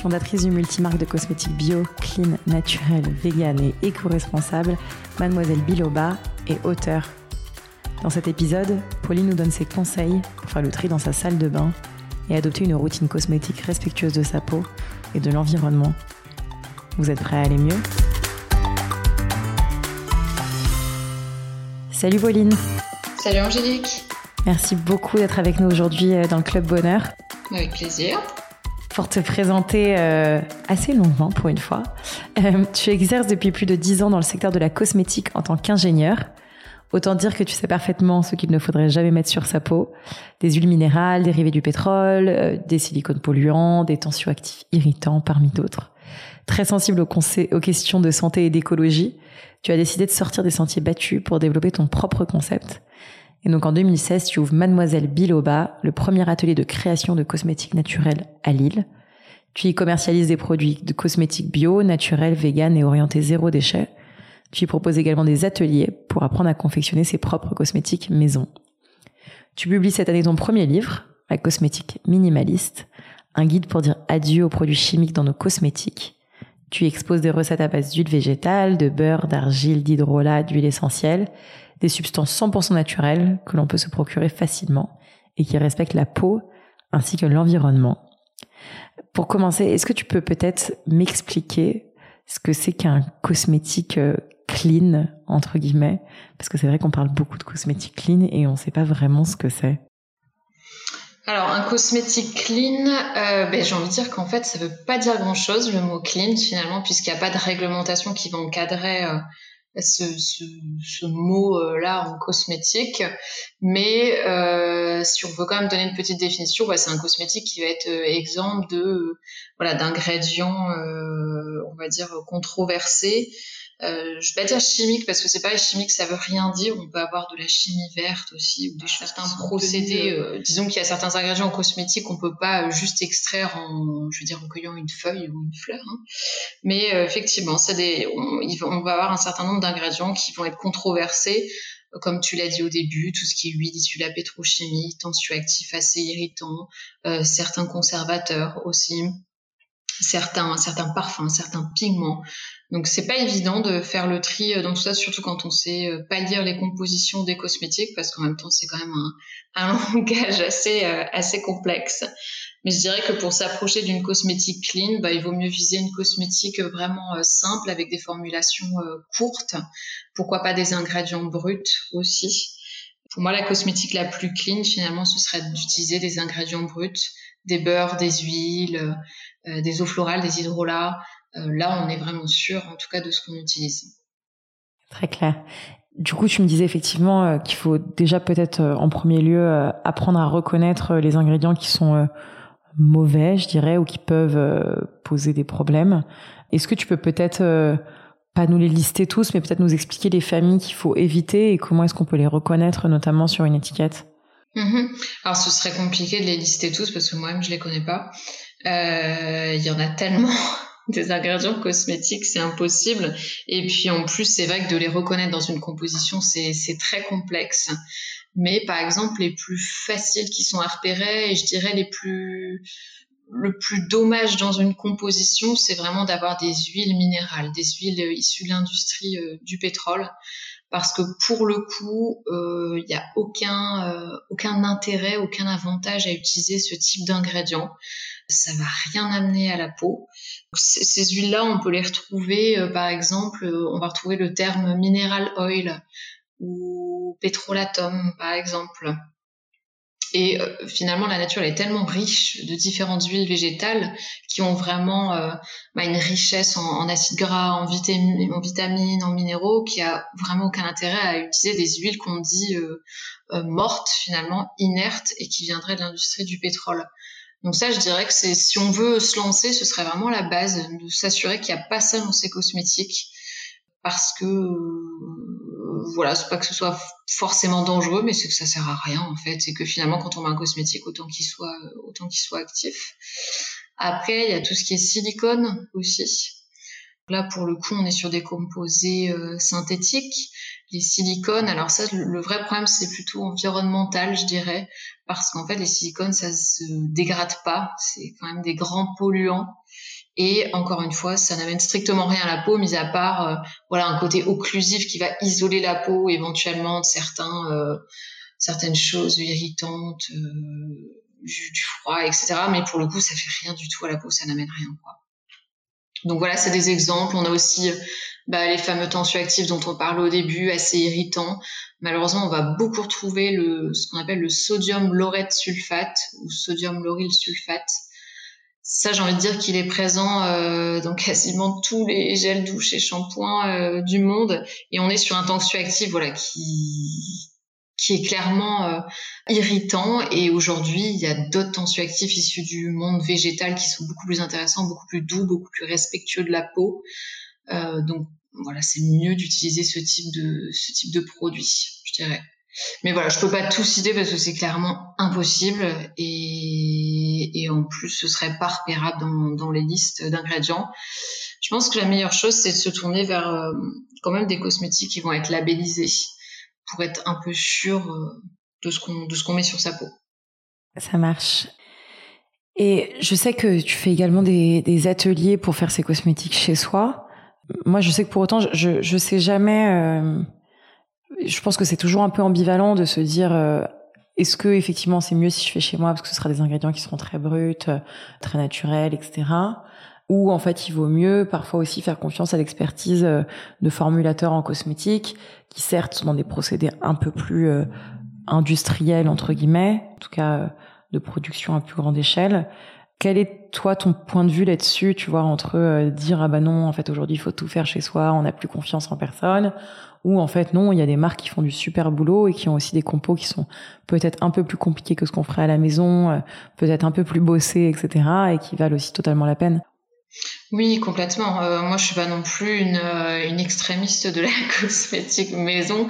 fondatrice du multimarque de cosmétiques bio, clean, naturel, vegan et éco-responsable, Mademoiselle Biloba et auteur. Dans cet épisode, Pauline nous donne ses conseils pour faire le tri dans sa salle de bain et adopter une routine cosmétique respectueuse de sa peau et de l'environnement. Vous êtes prêts à aller mieux? Salut Pauline Salut Angélique Merci beaucoup d'être avec nous aujourd'hui euh, dans le Club Bonheur. Avec plaisir pour te présenter euh, assez longuement pour une fois. Euh, tu exerces depuis plus de 10 ans dans le secteur de la cosmétique en tant qu'ingénieur. Autant dire que tu sais parfaitement ce qu'il ne faudrait jamais mettre sur sa peau. Des huiles minérales, dérivées du pétrole, euh, des silicones polluants, des tensioactifs irritants parmi d'autres. Très sensible aux, aux questions de santé et d'écologie, tu as décidé de sortir des sentiers battus pour développer ton propre concept. Et donc en 2016, tu ouvres Mademoiselle Biloba, le premier atelier de création de cosmétiques naturels à Lille. Tu y commercialises des produits de cosmétiques bio, naturels, vegan et orientés zéro déchet. Tu y proposes également des ateliers pour apprendre à confectionner ses propres cosmétiques maison. Tu publies cette année ton premier livre, La cosmétique minimaliste, un guide pour dire adieu aux produits chimiques dans nos cosmétiques. Tu exposes des recettes à base d'huile végétale, de beurre, d'argile, d'hydrolat, d'huile essentielle des substances 100% naturelles que l'on peut se procurer facilement et qui respectent la peau ainsi que l'environnement. Pour commencer, est-ce que tu peux peut-être m'expliquer ce que c'est qu'un cosmétique euh, clean, entre guillemets? Parce que c'est vrai qu'on parle beaucoup de cosmétique clean et on ne sait pas vraiment ce que c'est. Alors, un cosmétique clean, euh, ben, j'ai envie de dire qu'en fait, ça ne veut pas dire grand-chose, le mot clean, finalement, puisqu'il n'y a pas de réglementation qui va encadrer euh, ce, ce, ce mot-là en cosmétique. Mais euh, si on veut quand même donner une petite définition, bah, c'est un cosmétique qui va être euh, exemple de voilà d'ingrédients, euh, on va dire controversés euh, je vais pas dire chimique parce que c'est pas chimique, ça veut rien dire. On peut avoir de la chimie verte aussi ou des certains procédés. Euh, disons qu'il y a certains ingrédients cosmétiques qu'on peut pas euh, juste extraire en, je veux dire, en cueillant une feuille ou une fleur. Hein. Mais euh, effectivement, c'est des, on, on, va avoir un certain nombre d'ingrédients qui vont être controversés. Comme tu l'as dit au début, tout ce qui est huile issue de la pétrochimie, tensioactifs assez irritants, certains conservateurs aussi, certains certains parfums, certains pigments. Donc c'est pas évident de faire le tri euh, dans tout ça, surtout quand on sait euh, pas lire les compositions des cosmétiques, parce qu'en même temps c'est quand même un, un langage assez euh, assez complexe. Mais je dirais que pour s'approcher d'une cosmétique clean, bah, il vaut mieux viser une cosmétique vraiment simple avec des formulations courtes. Pourquoi pas des ingrédients bruts aussi. Pour moi, la cosmétique la plus clean, finalement, ce serait d'utiliser des ingrédients bruts, des beurres, des huiles, des eaux florales, des hydrolats, euh, là, on est vraiment sûr, en tout cas, de ce qu'on utilise. Très clair. Du coup, tu me disais effectivement euh, qu'il faut déjà peut-être euh, en premier lieu apprendre à reconnaître les ingrédients qui sont mauvais, je dirais, ou qui peuvent poser des problèmes. Est-ce que tu peux peut-être pas nous les lister tous, mais peut-être nous expliquer les familles qu'il faut éviter et comment est-ce qu'on peut les reconnaître, notamment sur une étiquette? Mm-hmm. Alors, ce serait compliqué de les lister tous parce que moi-même je les connais pas. Il y en a tellement des ingrédients cosmétiques, c'est impossible. Et puis en plus, c'est vrai que de les reconnaître dans une composition, c'est très complexe. Mais par exemple, les plus faciles qui sont à repérer, et je dirais les plus le plus dommage dans une composition, c'est vraiment d'avoir des huiles minérales, des huiles issues de l'industrie euh, du pétrole, parce que pour le coup, il euh, n'y a aucun euh, aucun intérêt, aucun avantage à utiliser ce type d'ingrédients ça va rien amener à la peau. Ces huiles-là, on peut les retrouver, euh, par exemple, euh, on va retrouver le terme mineral oil ou pétrolatum, par exemple. Et euh, finalement, la nature elle est tellement riche de différentes huiles végétales qui ont vraiment bah, une richesse en, acides gras, en, vitamines, en minéraux, qui a vraiment aucun intérêt à utiliser des huiles qu'on dit mortes finalement, inertes et qui viendraient de l'industrie du pétrole. Donc ça, je dirais que c'est si on veut se lancer, ce serait vraiment la base de s'assurer qu'il n'y a pas ça dans ces cosmétiques, parce que euh, voilà, c'est pas que ce soit forcément dangereux, mais c'est que ça sert à rien en fait, et que finalement quand on met un cosmétique, autant qu'il soit autant qu'il soit actif. Après, il y a tout ce qui est silicone aussi. Là, pour le coup, on est sur des composés euh, synthétiques. Les silicones, alors ça, le vrai problème, c'est plutôt environnemental, je dirais, parce qu'en fait, les silicones, ça se dégrade pas. C'est quand même des grands polluants. Et encore une fois, ça n'amène strictement rien à la peau, mis à part euh, voilà un côté occlusif qui va isoler la peau éventuellement de certains euh, certaines choses irritantes, du, du, froid, etc. Mais pour le coup, ça fait rien du tout à la peau, ça n'amène rien. Quoi. Donc voilà, c'est des exemples. On a aussi bah, les fameux tensioactifs dont on parlait au début, assez irritants. Malheureusement, on va beaucoup retrouver le, ce qu'on appelle le sodium laureth sulfate ou sodium lauryl sulfate. Ça, j'ai envie de dire qu'il est présent euh, dans quasiment tous les gels douches et shampoings euh, du monde. Et on est sur un tensioactif voilà, qui, qui est clairement euh, irritant. Et aujourd'hui, il y a d'autres tensioactifs issus du monde végétal qui sont beaucoup plus intéressants, beaucoup plus doux, beaucoup plus respectueux de la peau. Euh, donc voilà, c'est mieux d'utiliser ce type de ce type de produit, je dirais. Mais voilà, je peux pas tout citer parce que c'est clairement impossible et, en plus ce serait pas repérable dans, les listes d'ingrédients. Je pense que la meilleure chose c'est de se tourner vers euh, quand même des cosmétiques qui vont être labellisés pour être un peu sûr euh, de ce qu'on de ce qu'on met sur sa peau. Ça marche. Et je sais que tu fais également des, des, ateliers pour faire ces cosmétiques chez soi. Moi, je sais que pour autant, je je sais jamais. Euh, je pense que c'est toujours un peu ambivalent de se dire. Euh, est-ce que effectivement c'est mieux si je fais chez moi parce que ce sera des ingrédients qui seront très bruts, très naturels, etc ou en fait il vaut mieux parfois aussi faire confiance à l'expertise euh, de formulateurs en cosmétique qui certes sont dans des procédés un peu plus euh, industriels entre guillemets, en tout cas euh, de production à plus grande échelle. Quel est toi ton point de vue là-dessus, tu vois, entre dire ah bah non, en fait aujourd'hui il faut tout faire chez soi, on n'a plus confiance en personne, ou en fait non, il y a des marques qui font du super boulot et qui ont aussi des compos qui sont peut-être un peu plus compliqués que ce qu'on ferait à la maison, peut-être un peu plus bossés, etc. et qui valent aussi totalement la peine. Oui, complètement. Euh, moi, je suis pas non plus une, euh, extrémiste de la cosmétique maison.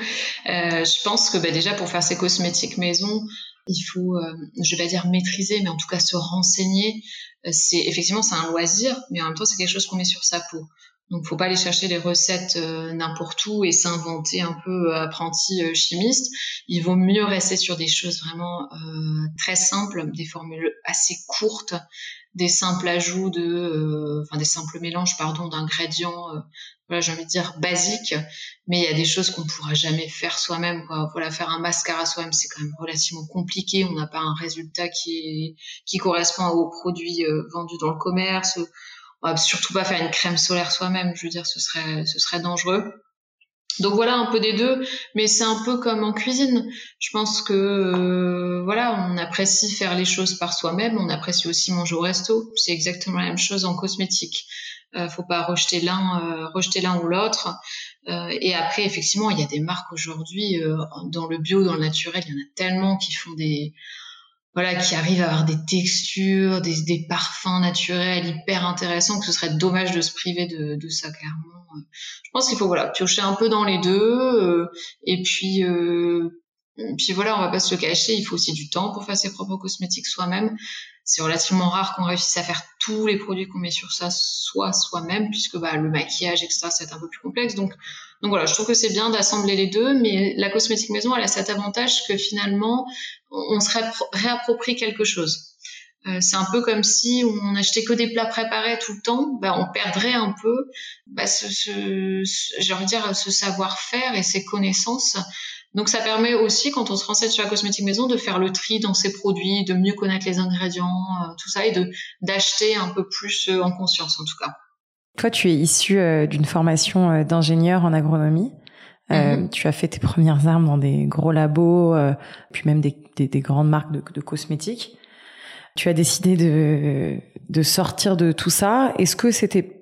Euh, je pense que bah, déjà pour faire ces cosmétiques maison, il faut, euh, je vais pas dire maîtriser, mais en tout cas se renseigner. Euh, c'est effectivement c'est un loisir, mais en même temps c'est quelque chose qu'on met sur sa peau. Donc, faut pas aller chercher les recettes n'importe où et s'inventer un peu apprenti chimiste. Il vaut mieux rester sur des choses vraiment très simples, des formules assez courtes, des simples ajouts de, euh, enfin des simples mélanges, pardon, d'ingrédients, euh, voilà, j'ai envie de dire basiques, mais il y a des choses qu'on pourra jamais faire soi-même, quoi. Voilà, faire un mascara soi-même, c'est quand même relativement compliqué. On n'a pas un résultat qui est, qui correspond aux produits euh, vendus dans le commerce. On va surtout pas faire une crème solaire soi-même. Je veux dire, ce serait, ce serait dangereux. Donc voilà un peu des deux, mais c'est un peu comme en cuisine. Je pense que euh, voilà, on apprécie faire les choses par soi-même, on apprécie aussi manger au resto. C'est exactement la même chose en cosmétique. Euh, faut pas rejeter l'un, euh, rejeter l'un ou l'autre. Euh, et après, effectivement, il y a des marques aujourd'hui dans le bio, dans le naturel, il y en a tellement qui font des voilà, qui arrivent à avoir des textures, des, des parfums naturels hyper intéressants, que ce serait dommage de se priver de, de ça clairement je pense qu'il faut voilà piocher un peu dans les deux euh, et puis euh, puis voilà, on va pas se le cacher, il faut aussi du temps pour faire ses propres cosmétiques soi-même. C'est relativement rare qu'on réussisse à faire tous les produits qu'on met sur ça soi soi-même, puisque bah, le maquillage, etc., c'est un peu plus complexe. Donc, donc voilà, je trouve que c'est bien d'assembler les deux, mais la cosmétique maison, elle a cet avantage que finalement, on se réapproprie quelque chose. Euh, c'est un peu comme si on achetait que des plats préparés tout le temps, bah, on perdrait un peu bah, ce, ce, j'ai envie de dire ce savoir-faire et ces connaissances. Donc ça permet aussi, quand on se renseigne sur la cosmétique maison, de faire le tri dans ses produits, de mieux connaître les ingrédients, euh, tout ça, et de d'acheter un peu plus euh, en conscience en tout cas. Toi, tu es issu d'une formation d'ingénieur en agronomie. Mm-hmm. tu as fait tes premières armes dans des gros labos, puis même des, des, des grandes marques de, de cosmétiques tu as décidé de, de sortir de tout ça. Est-ce que c'était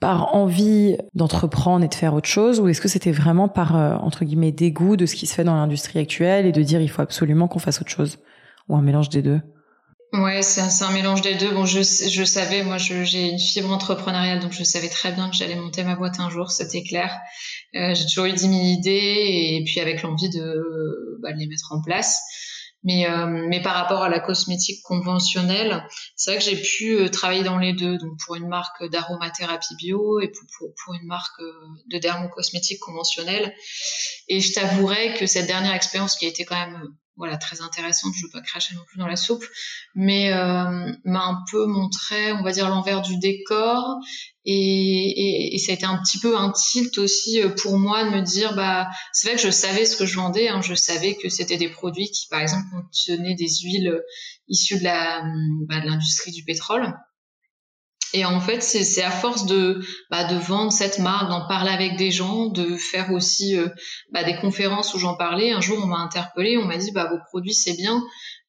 par envie d'entreprendre et de faire autre chose ou est-ce que c'était vraiment par, euh, entre guillemets, dégoût de ce qui se fait dans l'industrie actuelle et de dire il faut absolument qu'on fasse autre chose? Ou un mélange des deux? Ouais, c'est un, mélange des deux. Bon, je, je savais, moi, j'ai une fibre entrepreneuriale, donc je savais très bien que j'allais monter ma boîte un jour, c'était clair. Euh, j'ai toujours eu 10 000 idées et puis avec l'envie de, bah, de les mettre en place. Mais, euh, mais par rapport à la cosmétique conventionnelle, c'est vrai que j'ai pu euh, travailler dans les deux, donc pour une marque d'aromathérapie bio et pour, pour, pour, une marque euh, de dermocosmétique conventionnelle. Et je t'avouerai que cette dernière expérience qui a été quand même voilà très intéressante je veux pas cracher non plus dans la soupe mais euh, m'a un peu montré on va dire l'envers du décor et, et, et, ça a été un petit peu un tilt aussi euh, pour moi de me dire bah c'est vrai que je savais ce que je vendais hein, je savais que c'était des produits qui par exemple contenaient des huiles issues de la bah, de l'industrie du pétrole et en fait, c'est à force de, bah, de vendre cette marque, d'en parler avec des gens, de faire aussi euh, bah, des conférences où j'en parlais. Un jour, on m'a interpellé, on m'a dit bah, vos produits c'est bien,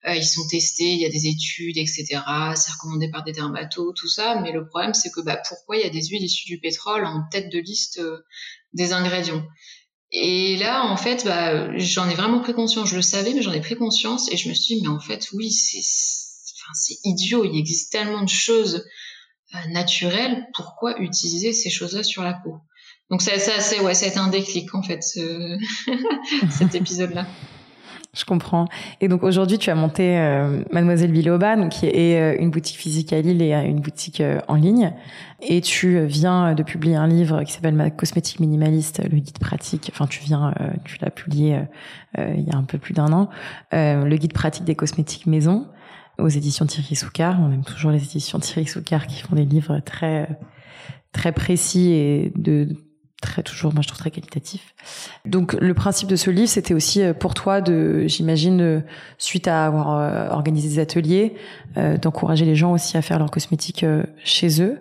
euh, ils sont testés, il y a des études, etc. C'est recommandé par des dermatos, tout ça. Mais le problème, c'est que bah, pourquoi il y a des huiles issues du pétrole en tête de liste euh, des ingrédients? Et là, en fait, bah, j'en ai vraiment pris conscience. Je le savais, mais j'en ai pris conscience et je me suis dit, mais en fait, oui, c'est, enfin, c'est idiot. Il existe tellement de choses naturel, pourquoi utiliser ces choses-là sur la peau? Donc ça, ça c'est ouais, été un déclic en fait, ce... cet épisode-là. Je comprends. Et donc aujourd'hui, tu as monté euh, Mademoiselle Biloba, qui est euh, une boutique physique à Lille et une boutique en ligne. Et tu viens de publier un livre qui s'appelle Ma cosmétique minimaliste, le guide pratique. Enfin, tu viens, tu l'as publié il y a un peu plus d'un an, le guide pratique des cosmétiques maison aux éditions Thierry Soucard. On aime toujours les éditions Thierry Soucard qui font des livres très très précis et de très toujours moi je trouve très qualitatif. Donc le principe de ce livre c'était aussi euh, pour toi de j'imagine euh, suite à avoir euh, organisé des ateliers d'encourager les gens aussi à faire leurs cosmétiques chez eux.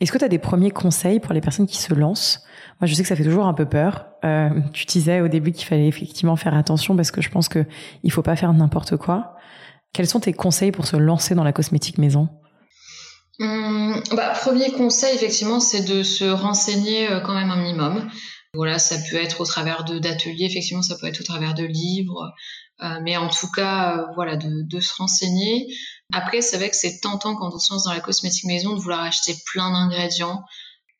Est-ce que tu as des premiers conseils pour les personnes qui se lancent? Moi je sais que ça fait toujours un peu peur. tu disais au début qu'il fallait effectivement faire attention parce que je pense que il faut pas faire n'importe quoi. Quels sont tes conseils pour se lancer dans la cosmétique maison? Hum, bah, Premier conseil, effectivement, c'est de se renseigner euh, quand même un minimum. Voilà, ça peut être au travers d'ateliers, effectivement, ça peut être au travers de livres, euh, mais en tout cas, euh, voilà, de, de, se renseigner. Après, c'est vrai que c'est tentant quand on se lance dans la cosmétique maison de vouloir acheter plein d'ingrédients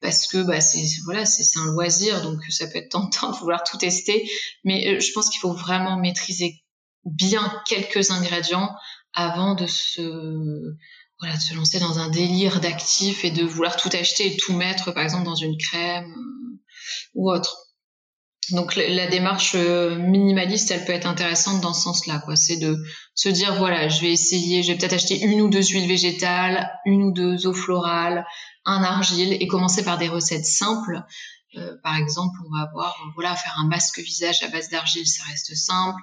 parce que bah, c'est voilà, c'est un loisir, donc ça peut être tentant de vouloir tout tester. Mais je pense qu'il faut vraiment maîtriser bien quelques ingrédients avant de se voilà de se lancer dans un délire d'actifs et de vouloir tout acheter et tout mettre par exemple dans une crème euh, ou autre. Donc la, démarche euh, minimaliste, elle peut être intéressante dans ce sens-là. C'est de se dire voilà, je vais essayer, je vais peut-être acheter une ou deux huiles végétales, une ou deux eaux florales, un argile et commencer par des recettes simples. Euh, par exemple, on va avoir voilà faire un masque visage à base d'argile, ça reste simple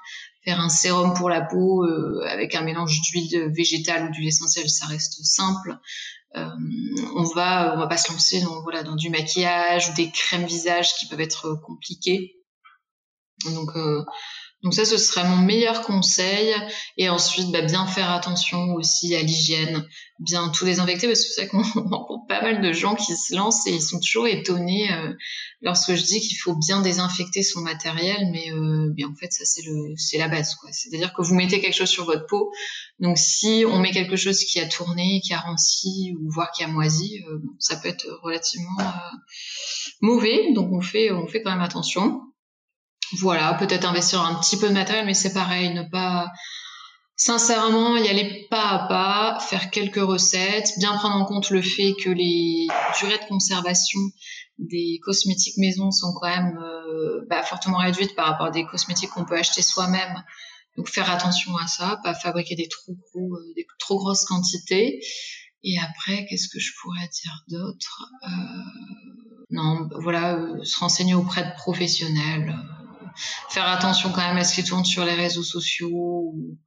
faire un sérum pour la peau euh, avec un mélange d'huile végétale ou d'huile essentielle, ça reste simple. Euh, on va on va pas se lancer dans voilà dans du maquillage ou des crèmes visage qui peuvent être compliquées. Donc euh, donc ça, ce serait mon meilleur conseil. Et ensuite, bah, bien faire attention aussi à l'hygiène, bien tout désinfecter, parce que c'est qu'on rencontre pas mal de gens qui se lancent et ils sont toujours étonnés euh, lorsque je dis qu'il faut bien désinfecter son matériel, mais, euh, en fait, ça c'est le, c'est la base, quoi. C'est-à-dire que vous mettez quelque chose sur votre peau. Donc si on met quelque chose qui a tourné, qui a ranci ou voire qui a moisi, euh, ça peut être relativement euh, mauvais. Donc on fait, on fait quand même attention voilà, peut-être investir un petit peu de matériel, mais c'est pareil, ne pas sincèrement y aller pas à pas, faire quelques recettes, bien prendre en compte le fait que les durées de conservation des cosmétiques maison sont quand même euh, bah, fortement réduites par rapport à des cosmétiques qu'on peut acheter soi-même. Donc faire attention à ça, pas fabriquer des trop gros, euh, des trop grosses quantités. Et après, qu'est-ce que je pourrais dire d'autre? Euh, Non, voilà, se renseigner auprès de professionnels faire attention quand même à ce qui tourne sur les réseaux sociaux ou,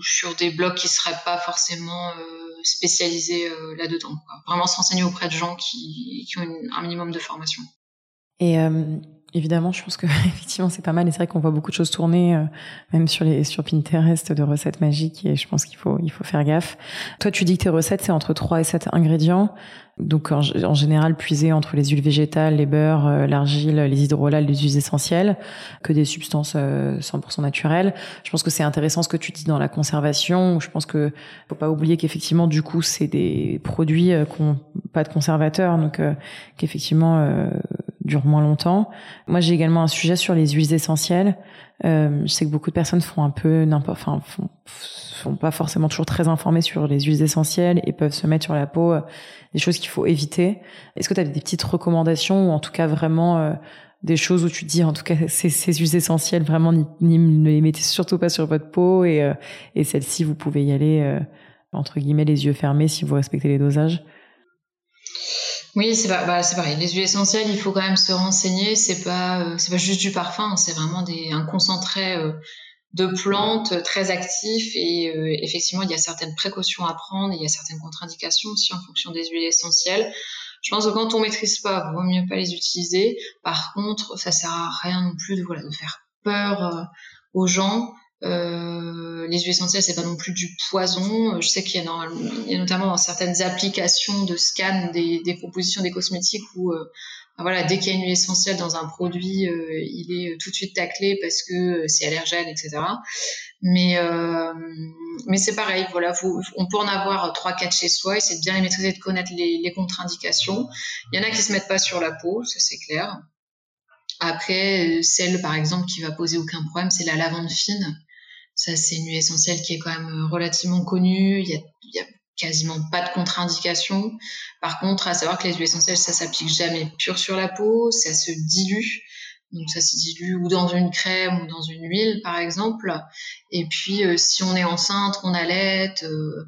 sur des blogs qui seraient pas forcément euh, spécialisés euh, là-dedans. Vraiment se renseigner auprès de gens qui, ont un minimum de formation. Et euh, évidemment, je pense que effectivement c'est pas mal. Et c'est vrai qu'on voit beaucoup de choses tourner, euh, même sur les sur Pinterest, de recettes magiques. Et je pense qu'il faut il faut faire gaffe. Toi, tu dis que tes recettes c'est entre 3 et 7 ingrédients. Donc en, général puiser entre les huiles végétales, les beurres, euh, l'argile, les hydrolats, les huiles essentielles, que des substances 100% euh, naturelles. Je pense que c'est intéressant ce que tu dis dans la conservation. Je pense que faut pas oublier qu'effectivement du coup c'est des produits qui ont pas de conservateurs, donc qu'effectivement dure moins longtemps. Moi, j'ai également un sujet sur les huiles essentielles. Euh, je sais que beaucoup de personnes font un peu n'importe, enfin, font, font pas forcément toujours très informées sur les huiles essentielles et peuvent se mettre sur la peau euh, des choses qu'il faut éviter. Est-ce que tu as des petites recommandations ou en tout cas vraiment euh, des choses où tu dis en tout cas ces, huiles essentielles vraiment ni, ne les mettez surtout pas sur votre peau et, euh, et celles-ci vous pouvez y aller entre guillemets les yeux fermés si vous respectez les dosages? Oui, c'est bah, c'est pareil. Les huiles essentielles, il faut quand même se renseigner. C'est pas, euh, c'est pas juste du parfum. C'est vraiment des, un concentré euh, de plantes très actif. Et euh, effectivement, il y a certaines précautions à prendre. Il y a certaines contre-indications aussi en fonction des huiles essentielles. Je pense que quand on maîtrise pas, vaut mieux pas les utiliser. Par contre, ça sert à rien non plus de voilà de faire peur aux gens. Euh, les huiles essentielles, c'est pas non plus du poison. Je sais qu'il y, y, a notamment dans certaines applications de scan des, des compositions des cosmétiques où euh, ben voilà, dès qu'il y a une huile essentielle dans un produit, euh, il est tout de suite taclé parce que c'est allergène, etc. Mais euh, mais c'est pareil, voilà, on peut en avoir trois, quatre chez soi, et c'est de bien les maîtriser, de connaître les, les contre-indications. Il y en a qui se mettent pas sur la peau, ça c'est clair. Après, celle par exemple qui va poser aucun problème, c'est la lavande fine. Ça, c'est une huile essentielle qui est quand même euh, relativement connue. Il y a, quasiment pas de contre-indication. Par contre, à savoir que les huiles essentielles, ça s'applique jamais pur sur la peau, ça se dilue. Donc ça se dilue ou dans une crème ou dans une huile, par exemple. Et puis, euh, si on est enceinte, qu'on allait, euh,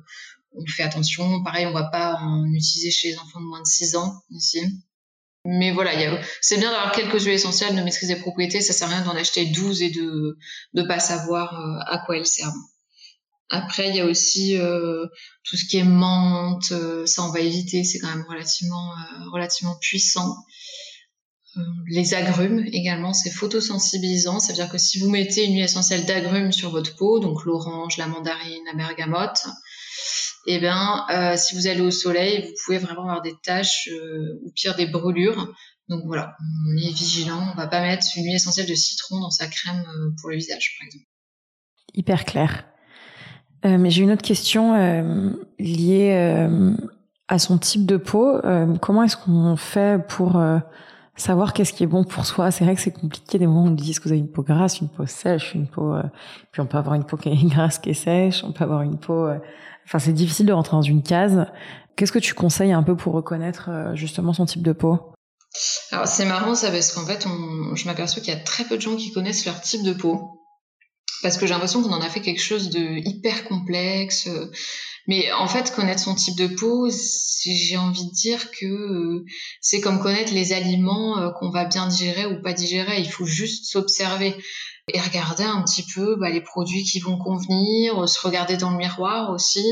on fait attention. Pareil, on va pas en utiliser chez les enfants de moins de 6 ans ici. Mais voilà, c'est bien d'avoir quelques huiles essentielles, de maîtriser les propriétés. Ça sert à rien d'en acheter 12 et de ne pas savoir euh, à quoi elles servent. Après, il y a aussi euh, tout ce qui est menthe. Euh, ça, on va éviter. C'est quand même relativement, relativement puissant. les agrumes également, c'est photosensibilisant. Ça veut dire que si vous mettez une huile essentielle d'agrumes sur votre peau, donc l'orange, la mandarine, la bergamote, eh bien, euh, si vous allez au soleil, vous pouvez vraiment avoir des taches euh, ou pire des brûlures. Donc voilà, on est vigilant. On va pas mettre une huile essentielle de citron dans sa crème euh, pour le visage, par exemple. Hyper clair. mais j'ai une autre question liée à son type de peau. comment est-ce qu'on fait pour savoir qu'est-ce qui est bon pour soi. C'est vrai que c'est compliqué des moments où on dit est-ce que vous avez une peau grasse, une peau sèche, une peau. puis on peut avoir une peau qui est grasse, qui est sèche. On peut avoir une peau Enfin, c'est difficile de rentrer dans une case. Qu'est-ce que tu conseilles un peu pour reconnaître euh, justement son type de peau? Alors c'est marrant ça parce qu'en fait, on, je m'aperçois qu'il y a très peu de gens qui connaissent leur type de peau. Parce que j'ai l'impression qu'on en a fait quelque chose de hyper complexe. Mais en fait, connaître son type de peau, j'ai envie de dire que euh, c'est comme connaître les aliments euh, qu'on va bien digérer ou pas digérer. Il faut juste s'observer et regarder un petit peu bah, les produits qui vont convenir, se regarder dans le miroir aussi.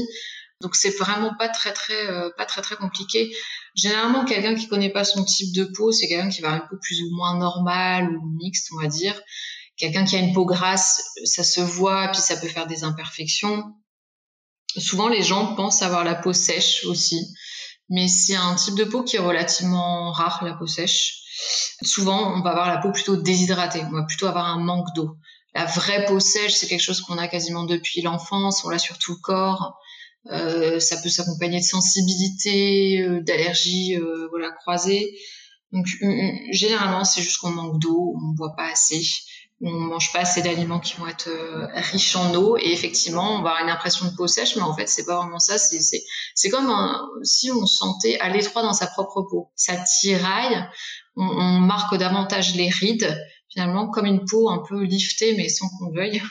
Donc c'est vraiment pas très très euh, pas très très compliqué. Généralement quelqu'un qui connaît pas son type de peau, c'est quelqu'un qui va une peau plus ou moins normale ou mixte, on va dire. Quelqu'un qui a une peau grasse, ça se voit, puis ça peut faire des imperfections. Souvent les gens pensent avoir la peau sèche aussi, mais c'est un type de peau qui est relativement rare la peau sèche. Souvent, on va avoir la peau plutôt déshydratée, on va plutôt avoir un manque d'eau. La vraie peau sèche, c'est quelque chose qu'on a quasiment depuis l'enfance, on l'a sur tout le corps. Euh, ça peut s'accompagner de sensibilité, euh, d'allergies euh, voilà, croisées. Donc généralement, c'est juste qu'on manque d'eau, on ne boit pas assez, on mange pas assez d'aliments qui vont être riches en eau et effectivement, on va avoir une impression de peau sèche, mais en fait, c'est pas vraiment ça. C'est c'est comme si on sentait à l'étroit dans sa propre peau. Ça tiraille, on, marque davantage les rides finalement comme une peau un peu liftée mais sans qu'on veuille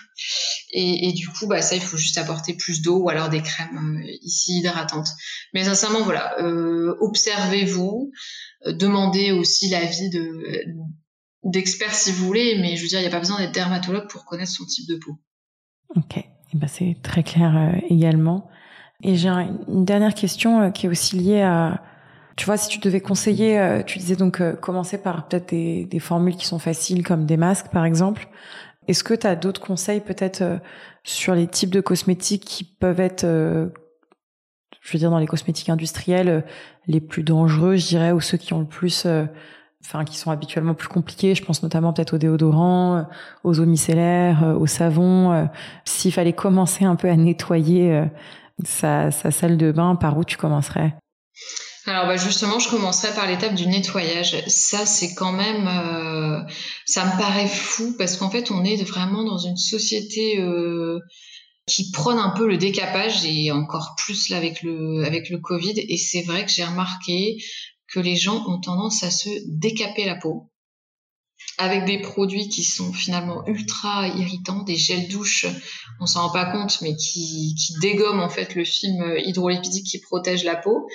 et, du coup bah ça il faut juste apporter plus d'eau ou alors des crèmes euh, ici hydratantes mais sincèrement voilà euh, observez-vous euh, demandez aussi l'avis de d'experts si vous voulez mais je veux dire il n'y a pas besoin d'être dermatologue pour connaître son type de peau. Ok. Et eh ben c'est très clair également. Et j'ai une dernière question qui est aussi liée à Tu vois, si tu devais conseiller, tu disais donc commencer par peut-être des, des formules qui sont faciles comme des masques par exemple. Est-ce que tu as d'autres conseils peut-être sur les types de cosmétiques qui peuvent être je veux dire dans les cosmétiques industriels euh, les plus dangereux, je dirais, ou ceux qui ont le plus euh, enfin qui sont habituellement plus compliqués. Je pense notamment peut-être aux déodorants, euh, aux eaux micellaires, aux savons. S'il fallait commencer un peu à nettoyer sa, sa, salle de bain, par où tu commencerais? Alors bah justement, je commencerai par l'étape du nettoyage. Ça, c'est quand même, ça me paraît fou parce qu'en fait, on est vraiment dans une société qui prône un peu le décapage et encore plus là avec le avec le Covid. Et c'est vrai que j'ai remarqué que les gens ont tendance à se décaper la peau avec des produits qui sont finalement ultra irritants, des gels douche, on s'en rend pas compte, mais qui, dégomment en fait le film hydrolipidique qui protège la peau.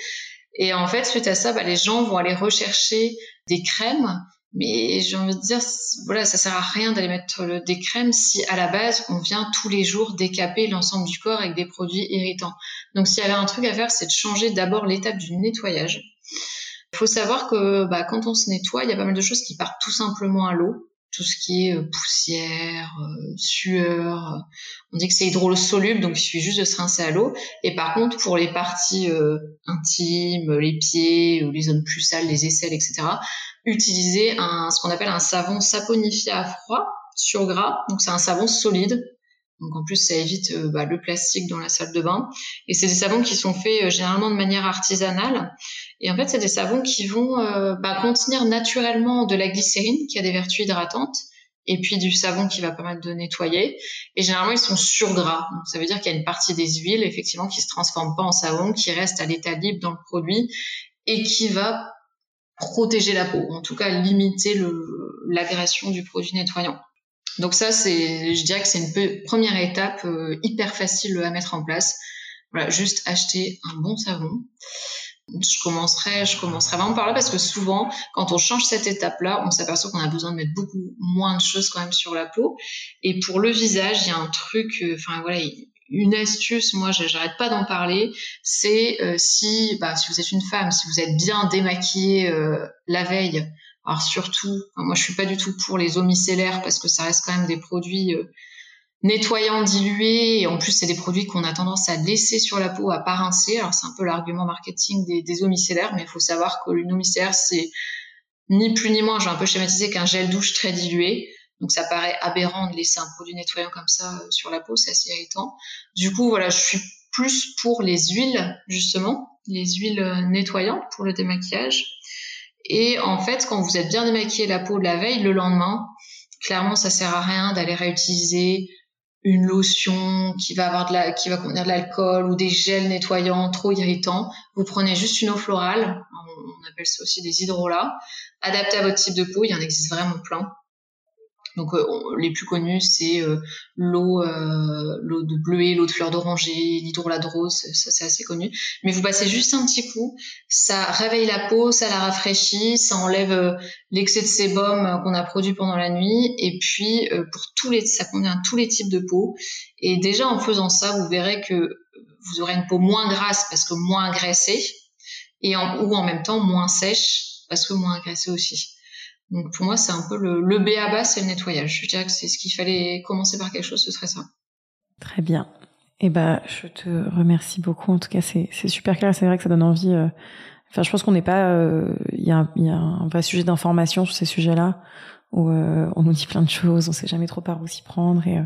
Et en fait, suite à ça, bah, les gens vont aller rechercher des crèmes mais j'ai envie de dire, voilà, ça sert à rien d'aller mettre des crèmes si à la base on vient tous les jours décaper l'ensemble du corps avec des produits irritants. Donc s'il y avait un truc à faire, c'est de changer d'abord l'étape du nettoyage. Faut savoir que bah, quand on se nettoie, il y a pas mal de choses qui partent tout simplement à l'eau. Tout ce qui est euh, poussière, euh, sueur, euh, on dit que c'est hydrosoluble, donc il suffit juste de se rincer à l'eau. Et par contre, pour les parties intimes, les pieds les zones plus sales, les aisselles, etc., utiliser un, ce qu'on appelle un savon saponifié à froid sur gras. Donc c'est un savon solide. Donc en plus ça évite bah, le plastique dans la salle de bain. Et c'est des savons qui sont faits généralement de manière artisanale. Et en fait c'est des savons qui vont euh, bah, contenir naturellement de la glycérine qui a des vertus hydratantes et puis du savon qui va permettre de nettoyer. Et généralement, ils sont sur gras. Donc, ça veut dire qu'il y a une partie des huiles, effectivement, qui se transforme pas en savon, qui reste à l'état libre dans le produit et qui va protéger la peau, en tout cas limiter l'agression du produit nettoyant. Donc ça, c'est, je dirais que c'est une première étape euh, hyper facile à mettre en place. Voilà, juste acheter un bon savon. Je commencerai, je commencerai vraiment par là parce que souvent, quand on change cette étape-là, on s'aperçoit qu'on a besoin de mettre beaucoup moins de choses quand même sur la peau. Et pour le visage, il y a un truc, euh, enfin voilà, une astuce, moi j'arrête pas d'en parler, c'est euh, si, bah, si vous êtes une femme, si vous êtes bien démaquillée euh, la veille, alors surtout, moi je suis pas du tout pour les eaux micellaires parce que ça reste quand même des produits nettoyants dilués et en plus c'est des produits qu'on a tendance à laisser sur la peau à pas rincer. Alors c'est un peu l'argument marketing des, des eaux micellaires, mais il faut savoir que l'eau micellaire c'est ni plus ni moins, j'ai un peu schématisé qu'un gel douche très dilué. Donc ça paraît aberrant de laisser un produit nettoyant comme ça euh, sur la peau, c'est assez irritant. Du coup, voilà, je suis plus pour les huiles, justement, les huiles euh, nettoyantes pour le démaquillage. Et en fait, quand vous êtes bien démaquillé la peau de la veille, le lendemain, clairement, ça sert à rien d'aller réutiliser une lotion qui va avoir de la, qui va contenir de l'alcool ou des gels nettoyants trop irritants. Vous prenez juste une eau florale, on appelle ça aussi des hydrolats, adapté à votre type de peau, il y en existe vraiment plein. Donc euh, les plus connus c'est euh, l'eau euh, l'eau de bleuet, l'eau de fleur d'oranger, l'hydrolat de rose, ça c'est assez connu. Mais vous passez juste un petit coup, ça réveille la peau, ça la rafraîchit, ça enlève l'excès de sébum qu'on a produit pendant la nuit et puis pour tous les ça contient tous les types de peau et déjà en faisant ça, vous verrez que vous aurez une peau moins grasse parce que moins graissée et en, ou en même temps moins sèche parce que moins agressée aussi. Donc pour moi, c'est un peu le, le B à bas, c'est le nettoyage. Je dirais que c'est ce qu'il fallait commencer par quelque chose, ce serait ça. Très bien. Eh ben, je te remercie beaucoup. En tout cas, c'est super clair. C'est vrai que ça donne envie. Euh, enfin, je pense qu'on n'est pas. Euh, il y, a, y, a, un vrai sujet d'information sur ces sujets-là où euh, on nous dit plein de choses, on sait jamais trop par où s'y prendre et,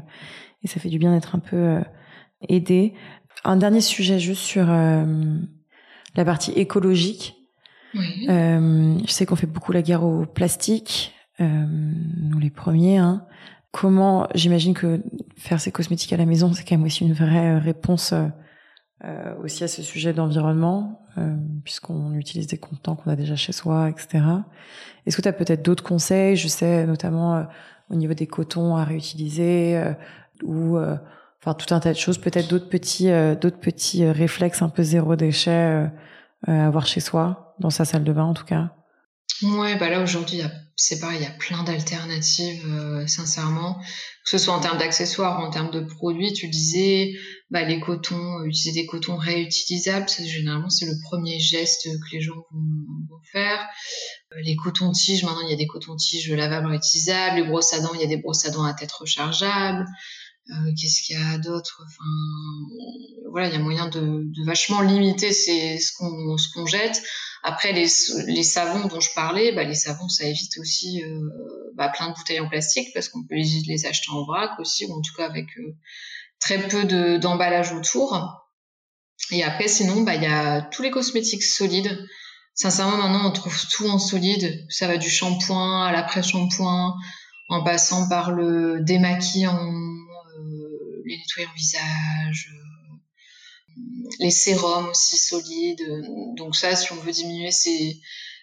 et ça fait du bien d'être un peu aidé. Un dernier sujet juste sur la partie écologique. Euh, je sais qu'on fait beaucoup la guerre au plastique, euh, nous les premiers. Hein. Comment, j'imagine que faire ses cosmétiques à la maison, c'est quand même aussi une vraie réponse euh, aussi à ce sujet d'environnement, euh, puisqu'on utilise des contenants qu'on a déjà chez soi, etc. Est-ce que tu as peut-être d'autres conseils Je sais notamment euh, au niveau des cotons à réutiliser euh, ou enfin tout un tas de choses, peut-être d'autres petits d'autres petits réflexes un peu zéro déchet avoir chez soi dans sa salle de bain en tout cas Ouais, bah là aujourd'hui, c'est pareil, il y a plein d'alternatives, euh, sincèrement, que ce soit en termes d'accessoires en termes de produits. Tu disais, bah les cotons, euh, utiliser des cotons réutilisables, généralement c'est le premier geste que les gens vont, faire. Euh, les cotons-tiges, maintenant il y a des cotons-tiges lavables réutilisables. Les brosses à dents, il y a des brosses à dents à tête rechargeables. Euh, qu'est-ce qu'il y a d'autre? Enfin, voilà, il y a moyen de, vachement limiter ce qu'on jette. Après, les, savons dont je parlais, bah, les savons, ça évite aussi euh, bah, plein de bouteilles en plastique parce qu'on peut les, les acheter en vrac aussi, ou en tout cas avec euh, très peu d'emballage autour. Et après, sinon, bah, il y a tous les cosmétiques solides. Sincèrement, maintenant, on trouve tout en solide. Ça va du shampoing à l'après-shampoing, en passant par le démaquillant, les nettoyants visage, euh, les sérums aussi solides. Donc ça, si on veut diminuer c'est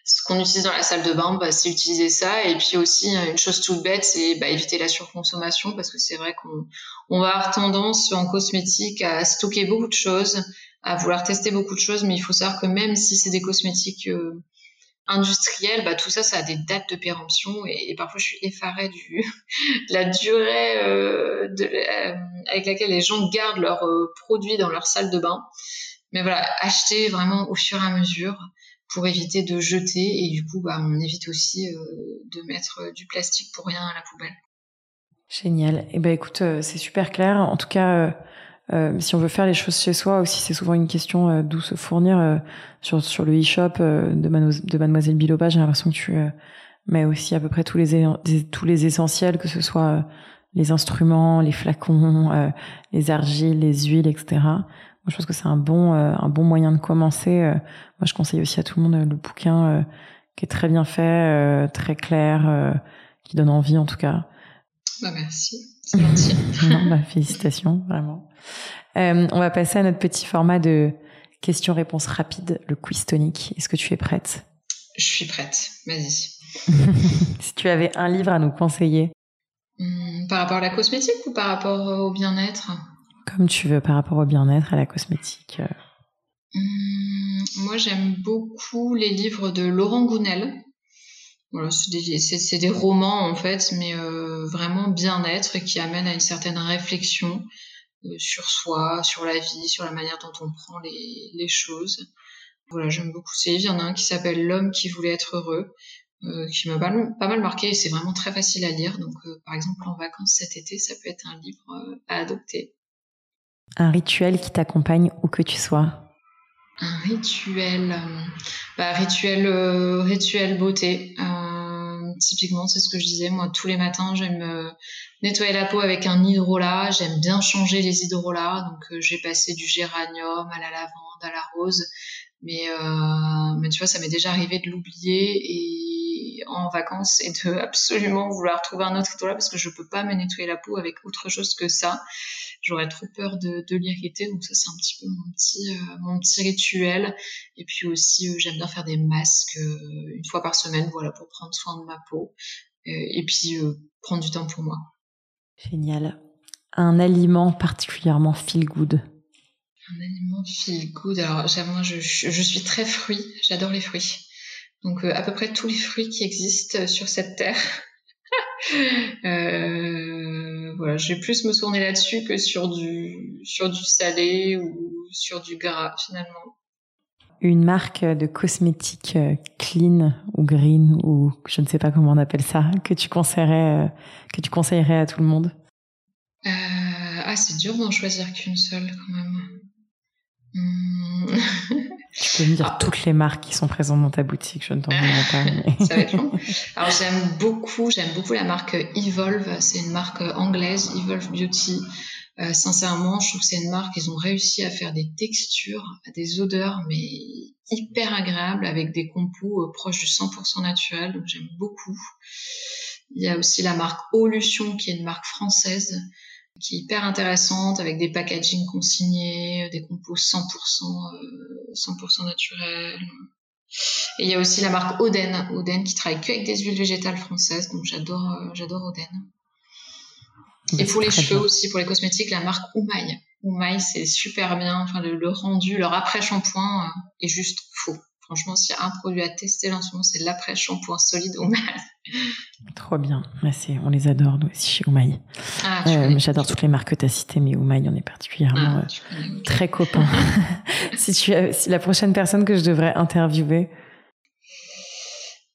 ce qu'on utilise dans la salle de bain, bah, c'est utiliser ça. Et puis aussi, une chose toute bête, c'est bah, éviter la surconsommation parce que c'est vrai qu'on on va avoir tendance en cosmétique à stocker beaucoup de choses, à vouloir tester beaucoup de choses, mais il faut savoir que même si c'est des cosmétiques euh, industriel, bah, tout ça, ça a des dates de péremption et, parfois je suis effarée du, de la durée euh, de, euh, avec laquelle les gens gardent leurs euh, produits dans leur salle de bain. Mais voilà, acheter vraiment au fur et à mesure pour éviter de jeter et du coup, bah, on évite aussi de mettre du plastique pour rien à la poubelle. Génial. Et eh ben écoute, c'est super clair. En tout cas, euh, si on veut faire les choses chez soi aussi, c'est souvent une question euh, d'où se fournir. Euh, sur, sur le e-shop de, de Mademoiselle Biloba, j'ai l'impression que tu mets aussi à peu près tous les, tous les essentiels, que ce soit les instruments, les flacons, les argiles, les huiles, etc. Moi, je pense que c'est un bon, un bon moyen de commencer. moi, je conseille aussi à tout le monde le bouquin qui est très bien fait, très clair, qui donne envie en tout cas. Bah, merci. C'est gentil. bah, félicitations, vraiment. Euh, on va passer à notre petit format de questions-réponses rapides, le quiz tonique. Est-ce que tu es prête? Je suis prête. Vas-y. si tu avais un livre à nous conseiller. Hmm, par rapport à la cosmétique ou par rapport au bien-être? Comme tu veux, par rapport au bien-être, à la cosmétique. Hmm, moi, j'aime beaucoup les livres de Laurent Gounel. Voilà, c'est des, des, romans en fait, mais euh, vraiment bien-être et qui amènent à une certaine réflexion euh, sur soi, sur la vie, sur la manière dont on prend les, les choses. Voilà, j'aime beaucoup ces livres. Il y en a un qui s'appelle L'homme qui voulait être heureux, euh, qui m'a pas, pas, mal marqué et c'est vraiment très facile à lire. Donc, euh, par exemple, en vacances cet été, ça peut être un livre euh, à adopter. Un rituel qui t'accompagne où que tu sois. Un rituel, euh, bah, rituel, euh, rituel beauté. Euh, typiquement, c'est ce que je disais. Moi, tous les matins, j'aime nettoyer la peau avec un hydrolat. J'aime bien changer les hydrolats. Donc, j'ai passé du géranium à la lavande, à la rose. Mais, mais tu vois, ça m'est déjà arrivé de l'oublier et en vacances et de absolument vouloir trouver un autre hydrolat parce que je peux pas me nettoyer la peau avec autre chose que ça j'aurais trop peur de, de l'irriter. Donc ça, c'est un petit peu mon petit, euh, mon petit rituel. Et puis aussi, euh, j'aime bien faire des masques euh, une fois par semaine, voilà, pour prendre soin de ma peau. et puis prendre du temps pour moi. Génial. Un aliment particulièrement feel good. Un aliment feel good. Alors, moi, je, je suis très fruit. J'adore les fruits. Donc, à peu près tous les fruits qui existent sur cette terre. euh, voilà, je vais plus me tourner là-dessus que sur du, sur du salé ou sur du gras finalement. Une marque de cosmétiques euh, clean ou green ou je ne sais pas comment on appelle ça que tu conseillerais, euh, que tu conseillerais à tout le monde? Euh, ah, c'est dur d'en choisir qu'une seule quand même. Hmm. Tu peux me dire ah. toutes les marques qui sont présentes dans ta boutique, je ne t'en pas. Ça va être long. Alors j'aime beaucoup, j'aime beaucoup la marque Evolve. C'est une marque anglaise, Evolve Beauty. Euh, sincèrement, je trouve que c'est une marque, ils ont réussi à faire des textures, des odeurs, mais hyper agréables, avec des compos euh, proches du 100% naturel. Donc j'aime beaucoup. Il y a aussi la marque Olution, qui est une marque française qui est hyper intéressante avec des packaging consignés, des compos 100%, 100% naturels. Et il y a aussi la marque Oden, Oden qui travaille que avec des huiles végétales françaises, donc j'adore, euh, j'adore Oden. Et pour les cheveux aussi, pour les cosmétiques, la marque Oumaï. Oumaï, c'est super bien. Enfin, le, rendu, leur après-shampoing euh, est juste faux. Franchement, s'il y a un produit à tester en ce moment, c'est l'après-shampoing solide Oumaï. Trop bien. Merci. On les adore, nous aussi, chez Oumaï. Ah, euh, J'adore toutes les marques que tu as citées, mais Oumaï, on est particulièrement ah, euh, très copains. si, tu si la prochaine personne que je devrais interviewer.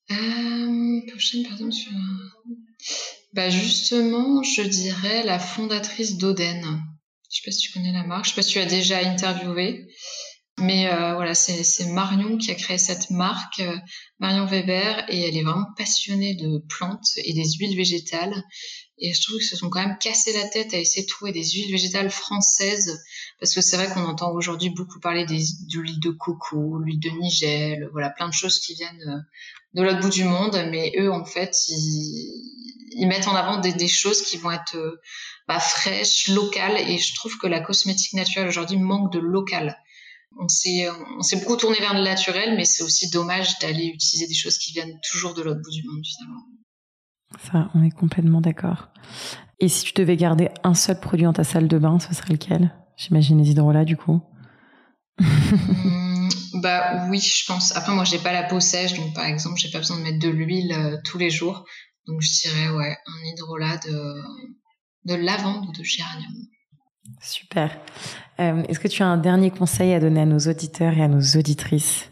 Euh, prochaine personne sur. Bah justement, je dirais la fondatrice d'Oden. Je sais pas si tu connais la marque. Je sais pas si tu as déjà interviewé. Mais euh, voilà, c'est Marion qui a créé cette marque, euh, Marion Weber, et elle est vraiment passionnée de plantes et des huiles végétales. Et je trouve qu'ils se sont quand même cassé la tête à essayer de trouver des huiles végétales françaises, parce que c'est vrai qu'on entend aujourd'hui beaucoup parler des d'huile de coco, l'huile de nigel, voilà, plein de choses qui viennent euh, de l'autre bout du monde, mais eux, en fait, ils, ils mettent en avant des, des, choses qui vont être bah, fraîches, locales, et je trouve que la cosmétique naturelle aujourd'hui manque de local on s'est on s'est beaucoup tourné vers le naturel, mais c'est aussi dommage d'aller utiliser des choses qui viennent toujours de l'autre bout du monde finalement. Ça, on est complètement d'accord. Et si tu devais garder un seul produit dans ta salle de bain, ce serait lequel? J'imagine les hydrolats du coup. Mmh, bah oui, je pense. Après moi, j'ai pas la peau sèche, donc par exemple, j'ai pas besoin de mettre de l'huile euh, tous les jours, donc je dirais ouais un hydrolat de de lavande ou de géranium. Super. Euh, est-ce que tu as un dernier conseil à donner à nos auditeurs et à nos auditrices?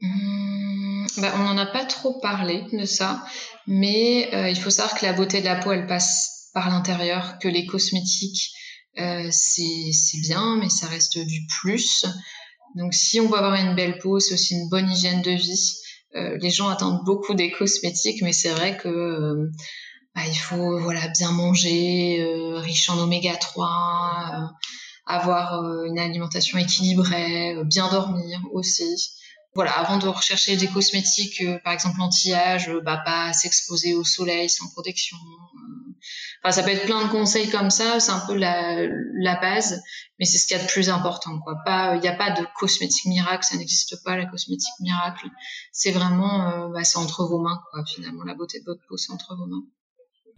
Mmh, bah, On n'en a pas trop parlé de ça, mais euh, il faut savoir que la beauté de la peau, elle passe par l'intérieur, que les cosmétiques, euh, c'est bien, mais ça reste du plus. Donc si on veut avoir une belle peau, c'est aussi une bonne hygiène de vie. les gens attendent beaucoup des cosmétiques, mais c'est vrai que bah, il faut voilà bien manger, euh, riche en oméga 3, euh, avoir euh, une alimentation équilibrée, bien dormir aussi. Voilà, avant de rechercher des cosmétiques, par exemple anti-âge, bah, pas s'exposer au soleil sans protection. Enfin, ça peut être plein de conseils comme ça, c'est un peu la, la base, mais c'est ce qu'il y a de plus important, quoi. Pas, il n'y a pas de cosmétique miracle, ça n'existe pas la cosmétique miracle. C'est vraiment, bah, c'est entre vos mains, quoi. Finalement, la beauté de votre peau, c'est entre vos mains.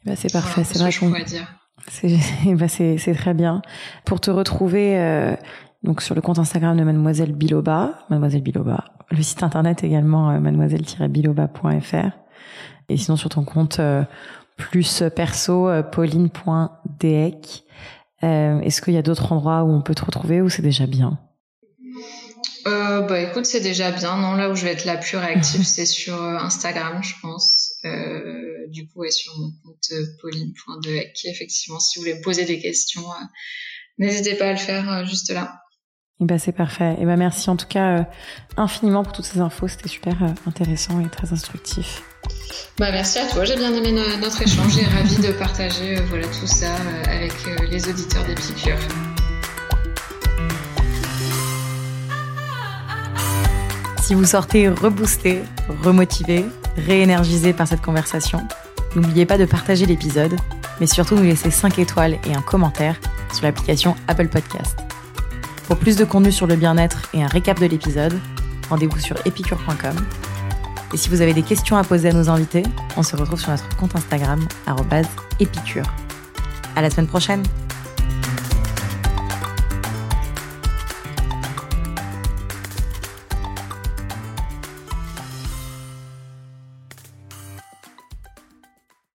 Bah, c'est parfait, c'est vrai qu'on. Bah, c'est très bien. Pour te retrouver euh, donc sur le compte Instagram de Mademoiselle Biloba, Mademoiselle Biloba, le site internet également euh, mademoiselle-biloba.fr et sinon sur ton compte euh, plus perso pauline.deec. Est-ce qu'il y a d'autres endroits où on peut te retrouver ou c'est déjà bien? Bah écoute, c'est déjà bien. Non, là où je vais être la plus réactive, c'est sur Instagram, je pense. Euh, du coup, et sur mon compte euh, pauline.dehack. Effectivement, si vous voulez poser des questions, n'hésitez pas à le faire juste là. Et bah c'est parfait. Et bah merci en tout cas infiniment pour toutes ces infos. C'était super intéressant et très instructif. Bah merci à toi. J'ai bien aimé notre échange et ravi de partager voilà tout ça avec les auditeurs des piqûres. Si vous sortez reboosté, remotivé, réénergisé par cette conversation, n'oubliez pas de partager l'épisode, mais surtout nous laisser 5 étoiles et un commentaire sur l'application Apple Podcast. Pour plus de contenu sur le bien-être et un récap de l'épisode, rendez-vous sur epicure.com. Et si vous avez des questions à poser à nos invités, on se retrouve sur notre compte Instagram, épicure. À la semaine prochaine!